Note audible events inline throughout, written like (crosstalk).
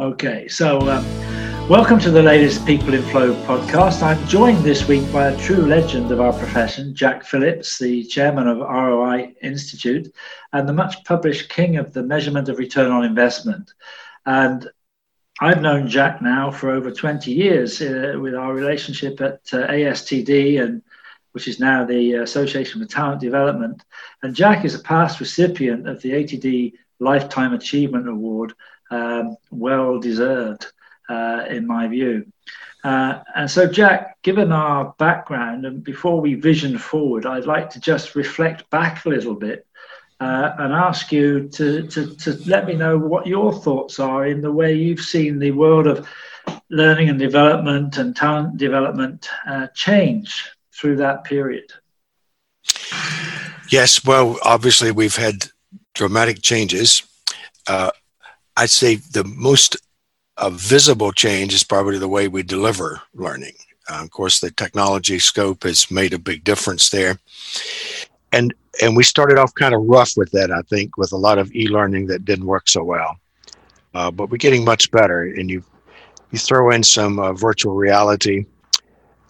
Okay, so um, welcome to the latest People in Flow podcast. I'm joined this week by a true legend of our profession, Jack Phillips, the chairman of ROI Institute and the much published king of the measurement of return on investment. And I've known Jack now for over 20 years uh, with our relationship at uh, ASTD and which is now the Association for Talent Development. And Jack is a past recipient of the ATD Lifetime Achievement Award, um, well deserved, uh, in my view. Uh, and so, Jack, given our background, and before we vision forward, I'd like to just reflect back a little bit uh, and ask you to, to, to let me know what your thoughts are in the way you've seen the world of learning and development and talent development uh, change through that period? Yes, well, obviously we've had dramatic changes. I'd say the most uh, visible change is probably the way we deliver learning. Uh, of course, the technology scope has made a big difference there, and and we started off kind of rough with that. I think with a lot of e-learning that didn't work so well, uh, but we're getting much better. And you you throw in some uh, virtual reality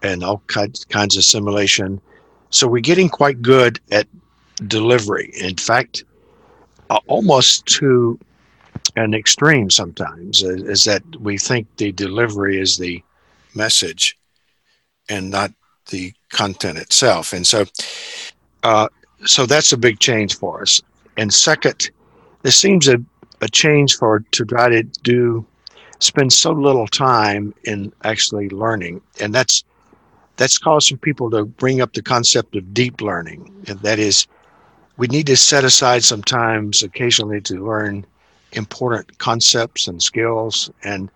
and all kinds, kinds of simulation. So we're getting quite good at delivery. In fact, almost to an extreme sometimes is, that we think the delivery is the message and not the content itself. And so, uh, so that's a big change for us. And second, there seems a, a change for to try to do spend so little time in actually learning, and that's that's caused some people to bring up the concept of deep learning. And that is, we need to set aside some times occasionally to learn important concepts and skills. And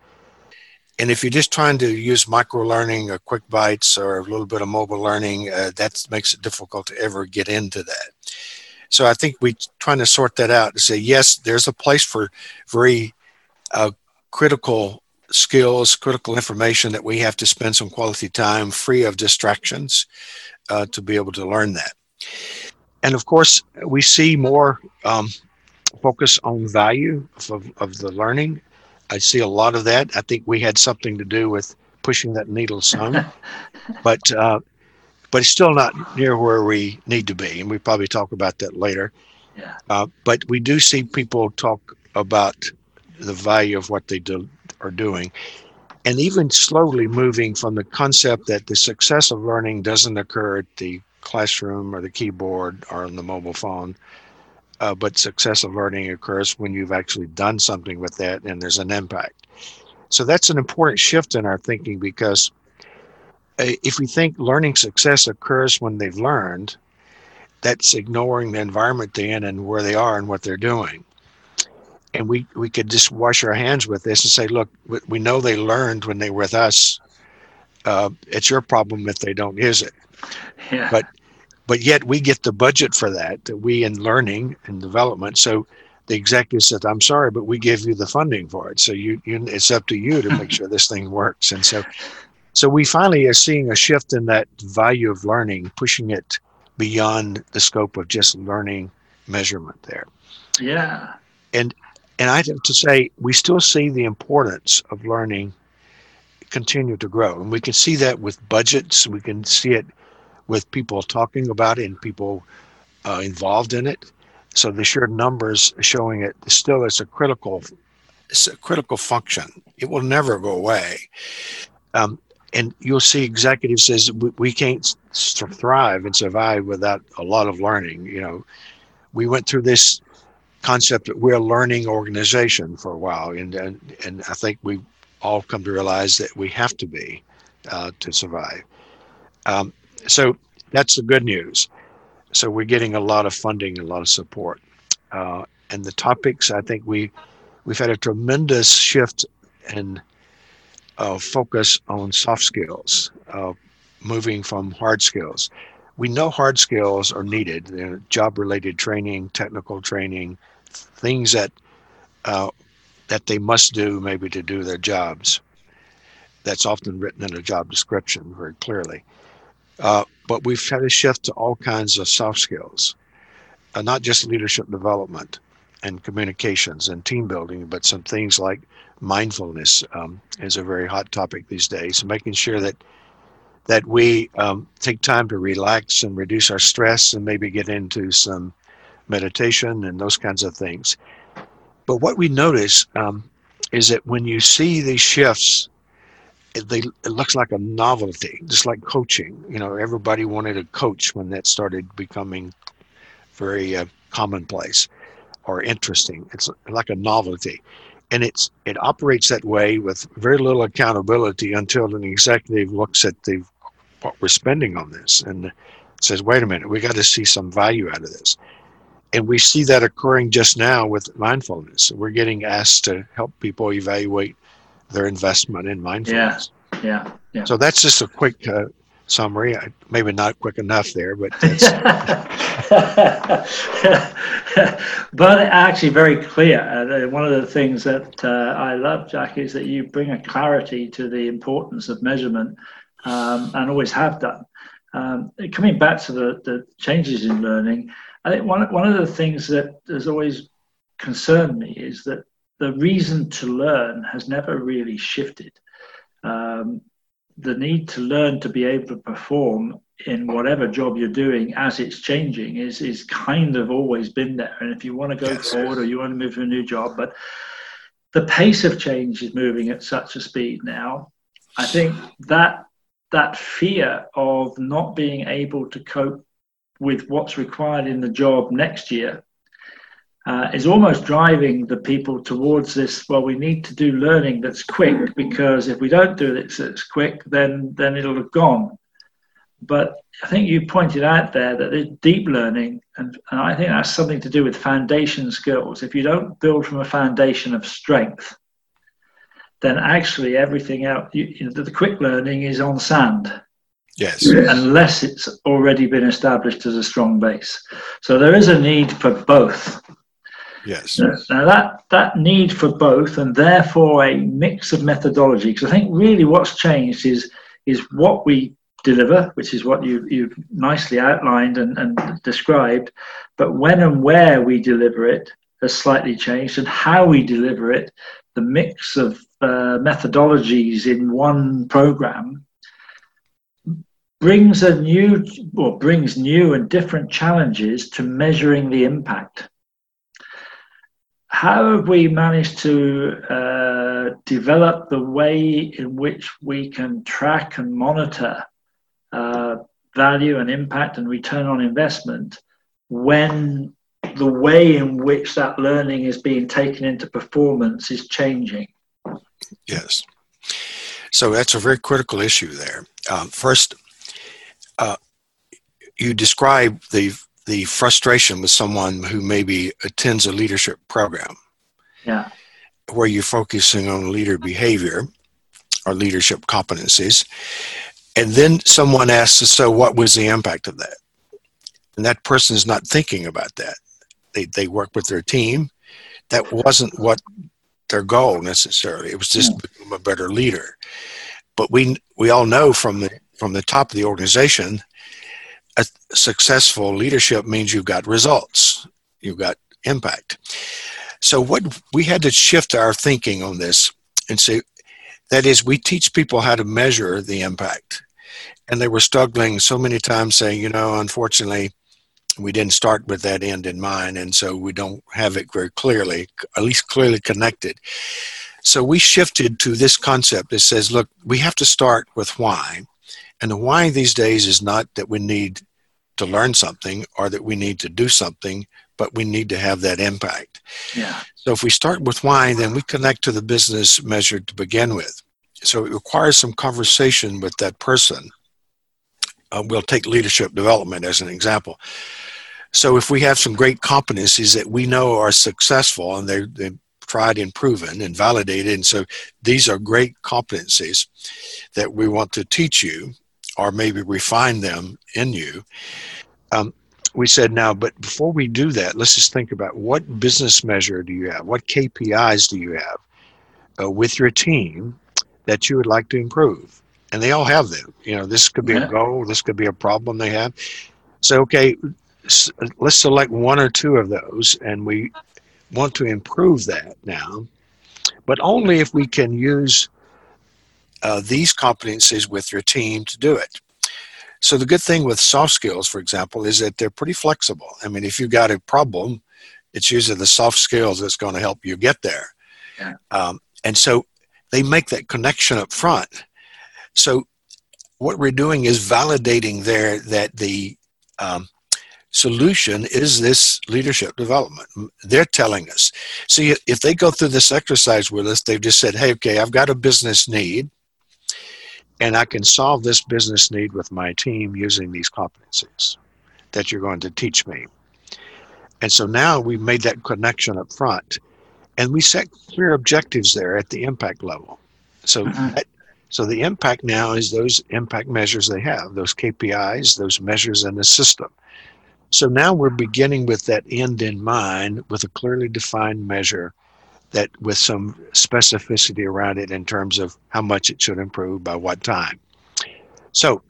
and if you're just trying to use micro learning or quick bites or a little bit of mobile learning, uh, that makes it difficult to ever get into that. So I think we're trying to sort that out and say, yes, there's a place for very uh, critical skills, critical information that we have to spend some quality time free of distractions uh, to be able to learn that. And of course, we see more um, focus on value of, of the learning. I see a lot of that. I think we had something to do with pushing that needle some, (laughs) but uh, but it's still not near where we need to be, and we probably talk about that later. Yeah. Uh, but we do see people talk about the value of what they do, are doing. And even slowly moving from the concept that the success of learning doesn't occur at the classroom or the keyboard or on the mobile phone, uh, but success of learning occurs when you've actually done something with that and there's an impact. So that's an important shift in our thinking because uh, if we think learning success occurs when they've learned, that's ignoring the environment they're in and where they are and what they're doing and we we could just wash our hands with this and say, look, we know they learned when they were with us. Uh, it's your problem if they don't use it. Yeah. But but yet we get the budget for that that We in learning and development. So the executive said, "I'm sorry, but we give you the funding for it. So you, you it's up to you to make (laughs) sure this thing works." And so so we finally are seeing a shift in that value of learning, pushing it beyond the scope of just learning measurement there. Yeah. And and I have to say, we still see the importance of learning continue to grow. And we can see that with budgets, we can see it with people talking about it and people uh, involved in it. So the sheer numbers showing it still is a critical, it's a critical function. It will never go away. Um, and you'll see executives says we, we can't thrive and survive without a lot of learning. You know, we went through this concept that we're a learning organization for a while, and and, and I think we all come to realize that we have to be uh, to survive. Um, so that's the good news. So we're getting a lot of funding, a lot of support, uh, and the topics. I think we we've had a tremendous shift in uh, focus on soft skills, uh, moving from hard skills we know hard skills are needed you know, job related training technical training things that uh, that they must do maybe to do their jobs that's often written in a job description very clearly uh, but we've had a shift to all kinds of soft skills uh, not just leadership development and communications and team building, but some things like mindfulness um, is a very hot topic these days. Making sure that that we um, take time to relax and reduce our stress and maybe get into some meditation and those kinds of things. But what we notice um, is that when you see these shifts, it, they, it looks like a novelty, just like coaching. You know, everybody wanted a coach when that started becoming very uh, commonplace or interesting. It's like a novelty and it's it operates that way with very little accountability until an executive looks at the what we're spending on this and says, wait a minute, we got to see some value out of this. And we see that occurring just now with mindfulness. We're getting asked to help people evaluate their investment in mindfulness. Yeah, yeah, yeah. So that's just a quick uh, summary. I, maybe not quick enough there, but (laughs) but actually very clear. Uh, one of the things that uh, I love, Jack, is that you bring a clarity to the importance of measurement um, and always have done. Um, coming back to the, the changes in learning, I think one, one of the things that has always concerned me is that the reason to learn has never really shifted. Um, the need to learn to be able to perform in whatever job you're doing as it's changing is is kind of always been there. And if you want to go yes, forward or you want to move to a new job, but the pace of change is moving at such a speed now. I think that that fear of not being able to cope with what's required in the job next year uh, is almost driving the people towards this. Well, we need to do learning that's quick because if we don't do it that's quick, then then it'll have gone. But I think you pointed out there that there's deep learning, and, and I think that's something to do with foundation skills. If you don't build from a foundation of strength, then actually everything out, you, you know, the, the quick learning is on sand. Yes. Unless it's already been established as a strong base. So there is a need for both. Yes. Now that that need for both, and therefore a mix of methodology, because I think really what's changed is is what we deliver, which is what you you've nicely outlined and, and described, but when and where we deliver it has slightly changed, and how we deliver it, the mix of uh, methodologies in one program brings a new or brings new and different challenges to measuring the impact. How have we managed to uh, develop the way in which we can track and monitor uh, value and impact and return on investment when the way in which that learning is being taken into performance is changing? Yes. So that's a very critical issue there. Um, first, uh, you describe the the frustration with someone who maybe attends a leadership program. Yeah. Where you're focusing on leader behavior or leadership competencies. And then someone asks, so what was the impact of that? And that person is not thinking about that. They, they work with their team. That wasn't what their goal necessarily. It was just to become a better leader. But we we all know from the from the top of the organization, a successful leadership means you've got results, you've got impact. So what we had to shift our thinking on this and say that is we teach people how to measure the impact. And they were struggling so many times saying, you know, unfortunately, we didn't start with that end in mind, and so we don't have it very clearly, at least clearly connected. So we shifted to this concept that says, look, we have to start with why. And the why these days is not that we need to learn something or that we need to do something, but we need to have that impact. Yeah. So if we start with why, then we connect to the business measure to begin with. So it requires some conversation with that person. Uh, we'll take leadership development as an example. So if we have some great competencies that we know are successful and they're, they're tried and proven and validated, and so these are great competencies that we want to teach you or maybe refine them in you. Um, we said now, but before we do that, let's just think about what business measure do you have? What KPIs do you have uh, with your team that you would like to improve? And they all have them. You know, this could be yeah. a goal, this could be a problem they have. So, okay, let's select one or two of those and we want to improve that now, but only if we can use uh, these competencies with your team to do it. So the good thing with soft skills, for example, is that they're pretty flexible. I mean, if you've got a problem, it's usually the soft skills that's going to help you get there. Yeah. Um, and so they make that connection up front. So what we're doing is validating there that the um, solution is this leadership development. They're telling us. See, if they go through this exercise with us, they've just said, hey, okay, I've got a business need, and I can solve this business need with my team using these competencies that you're going to teach me. And so now we've made that connection up front, and we set clear objectives there at the impact level. So mm-hmm. that, so the impact now is those impact measures they have, those KPIs, those measures in the system. So now we're beginning with that end in mind with a clearly defined measure that with some specificity around it in terms of how much it should improve by what time. So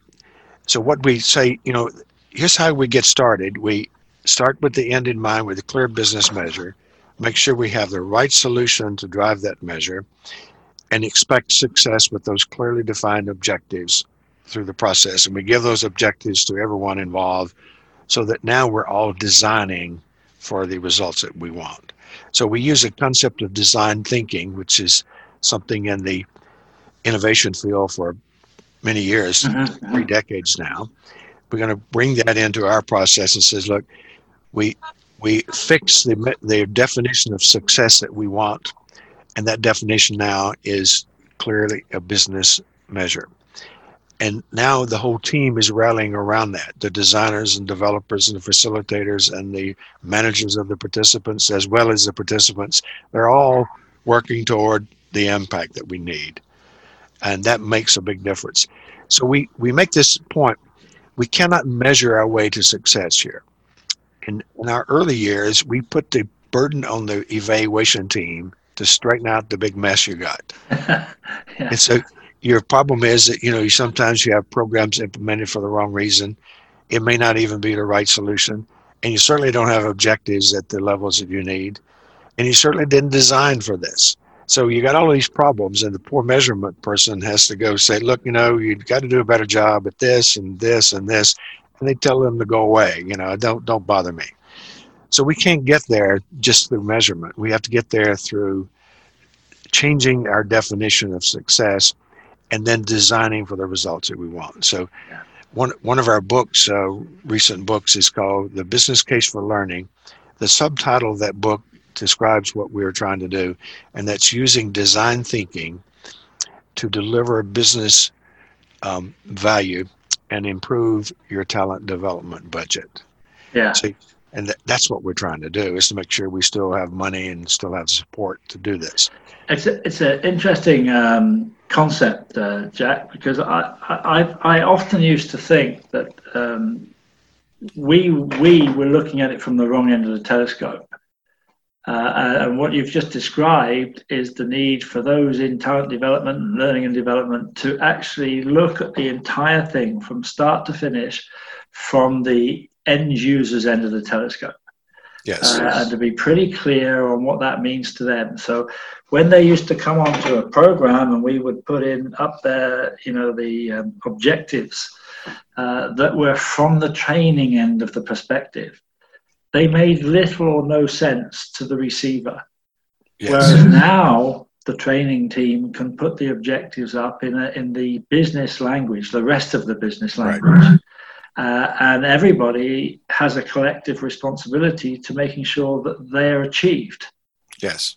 so what we say, you know, here's how we get started. We start with the end in mind with a clear business measure, make sure we have the right solution to drive that measure and expect success with those clearly defined objectives through the process. And we give those objectives to everyone involved so that now we're all designing for the results that we want. So we use a concept of design thinking, which is something in the innovation field for many years, mm-hmm. three decades now. We're going to bring that into our process and says, look, we we fix the the definition of success that we want and that definition now is clearly a business measure. And now the whole team is rallying around that the designers and developers and the facilitators and the managers of the participants, as well as the participants. They're all working toward the impact that we need. And that makes a big difference. So we, we make this point we cannot measure our way to success here. In, in our early years, we put the burden on the evaluation team to straighten out the big mess you got. (laughs) yeah. And so your problem is that you know you sometimes you have programs implemented for the wrong reason. It may not even be the right solution, and you certainly don't have objectives at the levels that you need, and you certainly didn't design for this. So you got all these problems, and the poor measurement person has to go say, "Look, you know, you've got to do a better job at this and this and this," and they tell them to go away. You know, don't don't bother me. So we can't get there just through measurement. We have to get there through changing our definition of success and then designing for the results that we want. So one one of our books, uh, recent books, is called "The Business Case for Learning." The subtitle of that book describes what we're trying to do, and that's using design thinking to deliver business um, value and improve your talent development budget. Yeah. So and th- that's what we're trying to do is to make sure we still have money and still have support to do this it's a, it's an interesting um, concept uh, jack because I, I i often used to think that um, we we were looking at it from the wrong end of the telescope uh, and what you've just described is the need for those in talent development, and learning and development to actually look at the entire thing from start to finish from the end user's end of the telescope. Yes. Uh, and to be pretty clear on what that means to them. So when they used to come onto a program and we would put in up there, you know, the um, objectives uh, that were from the training end of the perspective, they made little or no sense to the receiver. Yes. Whereas now the training team can put the objectives up in, a, in the business language, the rest of the business language. Right. Uh, and everybody has a collective responsibility to making sure that they're achieved. Yes.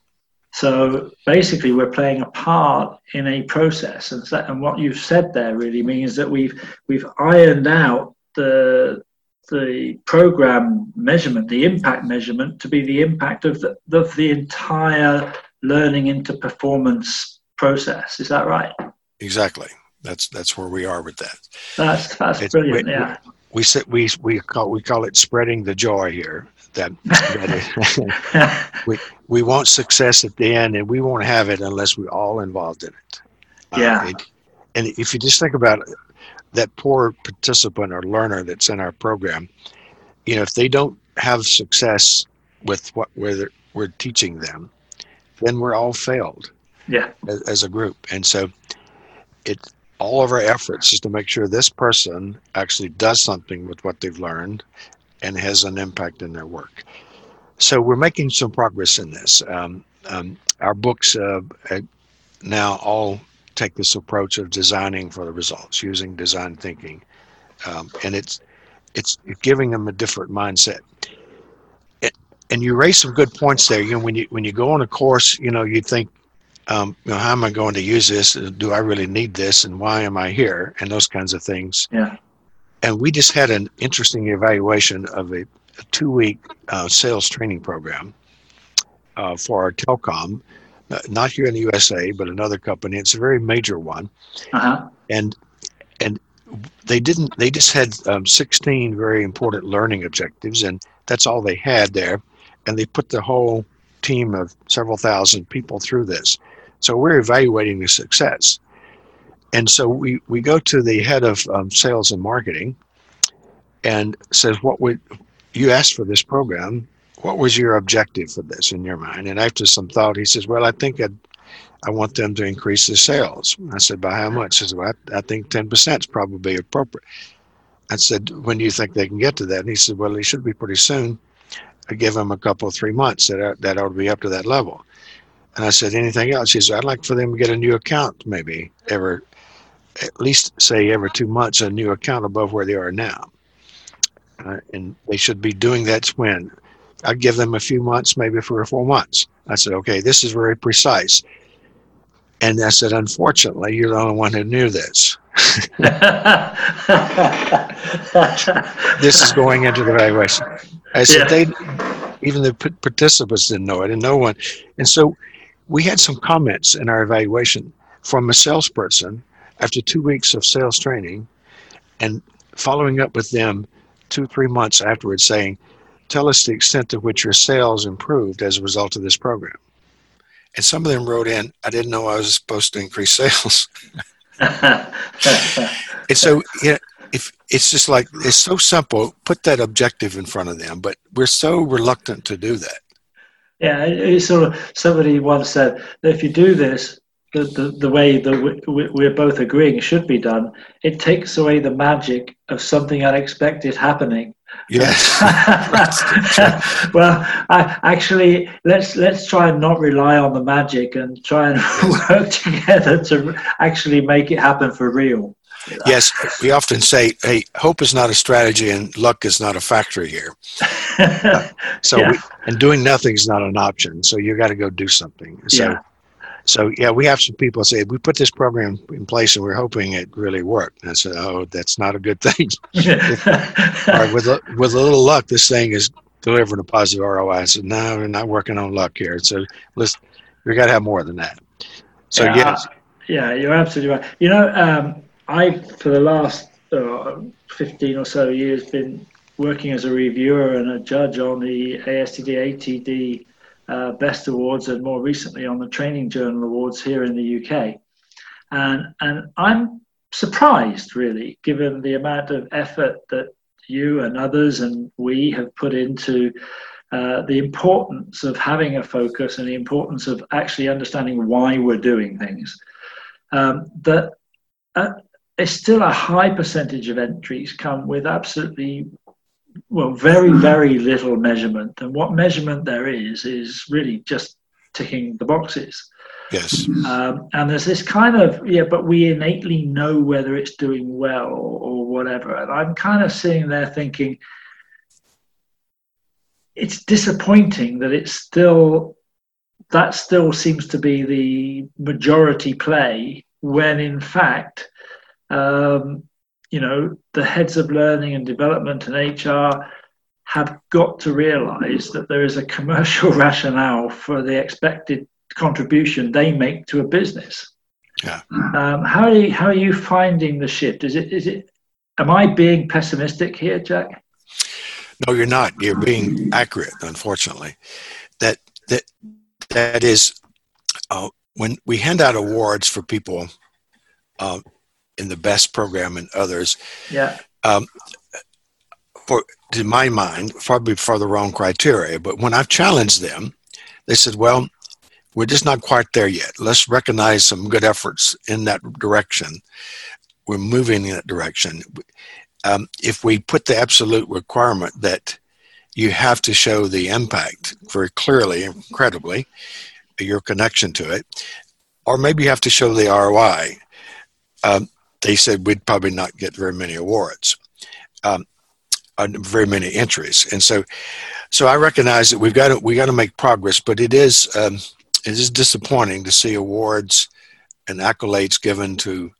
So basically, we're playing a part in a process, and, that, and what you've said there really means that we've we've ironed out the the program measurement, the impact measurement, to be the impact of the of the entire learning into performance process. Is that right? Exactly. That's that's where we are with that. That's that's it's, brilliant. We, yeah. We, we we we call we call it spreading the joy here. That, that (laughs) we we want success at the end, and we won't have it unless we're all involved in it. Yeah. Uh, it, and if you just think about it, that poor participant or learner that's in our program, you know, if they don't have success with what where we're teaching them, then we're all failed. Yeah. As, as a group, and so it all of our efforts is to make sure this person actually does something with what they've learned and has an impact in their work. So we're making some progress in this. Um, um, our books uh, now all take this approach of designing for the results using design thinking, um, and it's it's giving them a different mindset. And you raise some good points there. You know, when you when you go on a course, you know, you think, um, you know, how am I going to use this? Do I really need this? And why am I here? And those kinds of things. Yeah. And we just had an interesting evaluation of a, a two-week uh, sales training program uh, for our telecom, uh, not here in the USA, but another company. It's a very major one, uh-huh. and and they didn't. They just had um, 16 very important learning objectives, and that's all they had there. And they put the whole team of several thousand people through this. So we're evaluating the success. And so we, we go to the head of um, sales and marketing and says, what would you asked for this program? What was your objective for this in your mind? And after some thought, he says, well, I think I'd, I want them to increase the sales. I said, by how much? He says, well, I, I think 10% is probably appropriate. I said, when do you think they can get to that? And he said, well, it should be pretty soon. I give them a couple, three months that, that ought to be up to that level. And I said, anything else? He said, I'd like for them to get a new account maybe ever, at least say every two months, a new account above where they are now. Uh, and they should be doing that when I'd give them a few months, maybe three or four months. I said, okay, this is very precise. And I said, unfortunately, you're the only one who knew this. (laughs) this is going into the evaluation. I said, yeah. they, even the participants didn't know it, and no one. And so we had some comments in our evaluation from a salesperson after two weeks of sales training and following up with them two, three months afterwards saying, Tell us the extent to which your sales improved as a result of this program. And some of them wrote in, I didn't know I was supposed to increase sales. (laughs) and so, yeah, if it's just like it's so simple, put that objective in front of them, but we're so reluctant to do that. Yeah, it's sort of somebody once said that if you do this, the, the, the way that we, we're both agreeing should be done, it takes away the magic of something unexpected happening. Yes. (laughs) (laughs) well, I, actually, let's let's try and not rely on the magic and try and (laughs) work together to actually make it happen for real. Yes, we often say, "Hey, hope is not a strategy, and luck is not a factor here." so, yeah. And doing nothing is not an option. So you got to go do something. So, yeah. So yeah, we have some people say we put this program in place and we're hoping it really worked. And I said, oh, that's not a good thing. (laughs) (laughs) with a, with a little luck, this thing is delivering a positive ROI. I said, no, we're not working on luck here. So let's we got to have more than that. So yeah, yes. yeah, you're absolutely right. You know, um, I for the last uh, 15 or so years been working as a reviewer and a judge on the ASTD ATD uh, Best Awards and more recently on the Training Journal Awards here in the UK. And, and I'm surprised, really, given the amount of effort that you and others and we have put into uh, the importance of having a focus and the importance of actually understanding why we're doing things. Um, that uh, still a high percentage of entries come with absolutely well, very, very little measurement. And what measurement there is, is really just ticking the boxes. Yes. Um, and there's this kind of, yeah, but we innately know whether it's doing well or, or whatever. And I'm kind of sitting there thinking, it's disappointing that it's still, that still seems to be the majority play when in fact, um, you know, the heads of learning and development and HR have got to realize that there is a commercial (laughs) rationale for the expected contribution they make to a business. Yeah. Um, how are you how are you finding the shift? Is it is it am I being pessimistic here, Jack? No, you're not. You're being accurate, unfortunately. That that that is uh, when we hand out awards for people uh, in the best program and others. Yeah. Um, for to my mind, probably for the wrong criteria. But when I've challenged them, they said, well, we're just not quite there yet. Let's recognize some good efforts in that direction. We're moving in that direction. Um, if we put the absolute requirement that you have to show the impact very clearly, incredibly, your connection to it, or maybe you have to show the ROI. Um, they said we'd probably not get very many awards, um, very many entries, and so, so I recognize that we've got to we got to make progress, but it is um, it is disappointing to see awards and accolades given to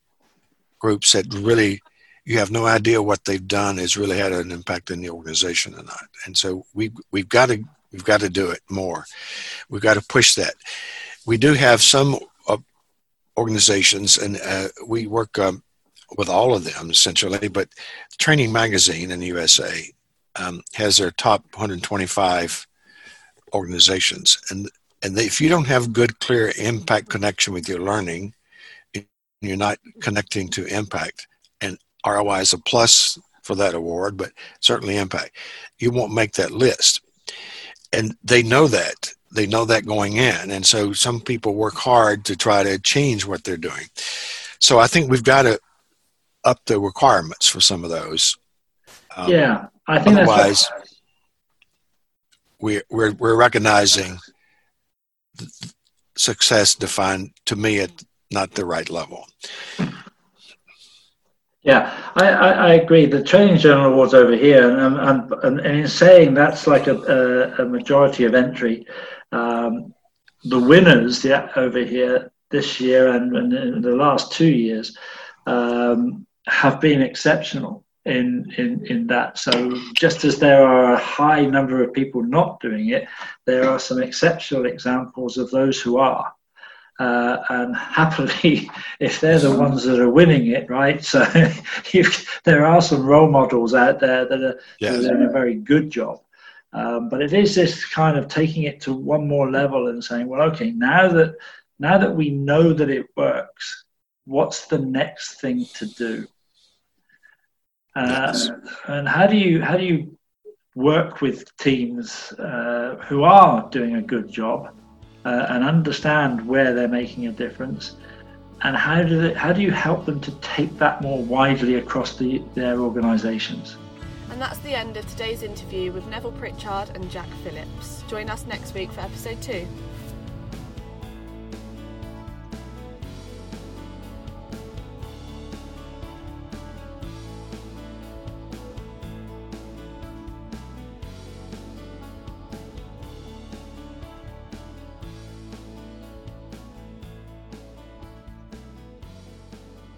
groups that really you have no idea what they've done has really had an impact in the organization or not. And so we we've got to we've got to do it more. We've got to push that. We do have some uh, organizations, and uh, we work um, with all of them essentially. But Training Magazine in the USA um, has their top 125 organizations, and and they, if you don't have good, clear impact connection with your learning, you're not connecting to impact. And ROI is a plus for that award, but certainly impact. You won't make that list. And they know that. They know that going in. And so some people work hard to try to change what they're doing. So I think we've got to up the requirements for some of those. Um, yeah, I think otherwise, that's we, we're, we're recognizing success defined to me at not the right level. Yeah, I, I, I, agree. The Training Journal Awards over here, and, and, and, in saying that's like a, a, a majority of entry, um, the winners yeah, over here this year and, and in the last two years um, have been exceptional in, in in that. So just as there are a high number of people not doing it, there are some exceptional examples of those who are. Uh, and happily, (laughs) if they're the ones that are winning it, right? So (laughs) there are some role models out there that are, yes. doing a very good job. Um, but it is this kind of taking it to one more level and saying, well, okay, now that now that we know that it works, what's the next thing to do? Uh, yes. And how do you how do you work with teams uh, who are doing a good job uh, and understand where they're making a difference? And how do they, how do you help them to take that more widely across the, their organisations? And that's the end of today's interview with Neville Pritchard and Jack Phillips. Join us next week for episode two.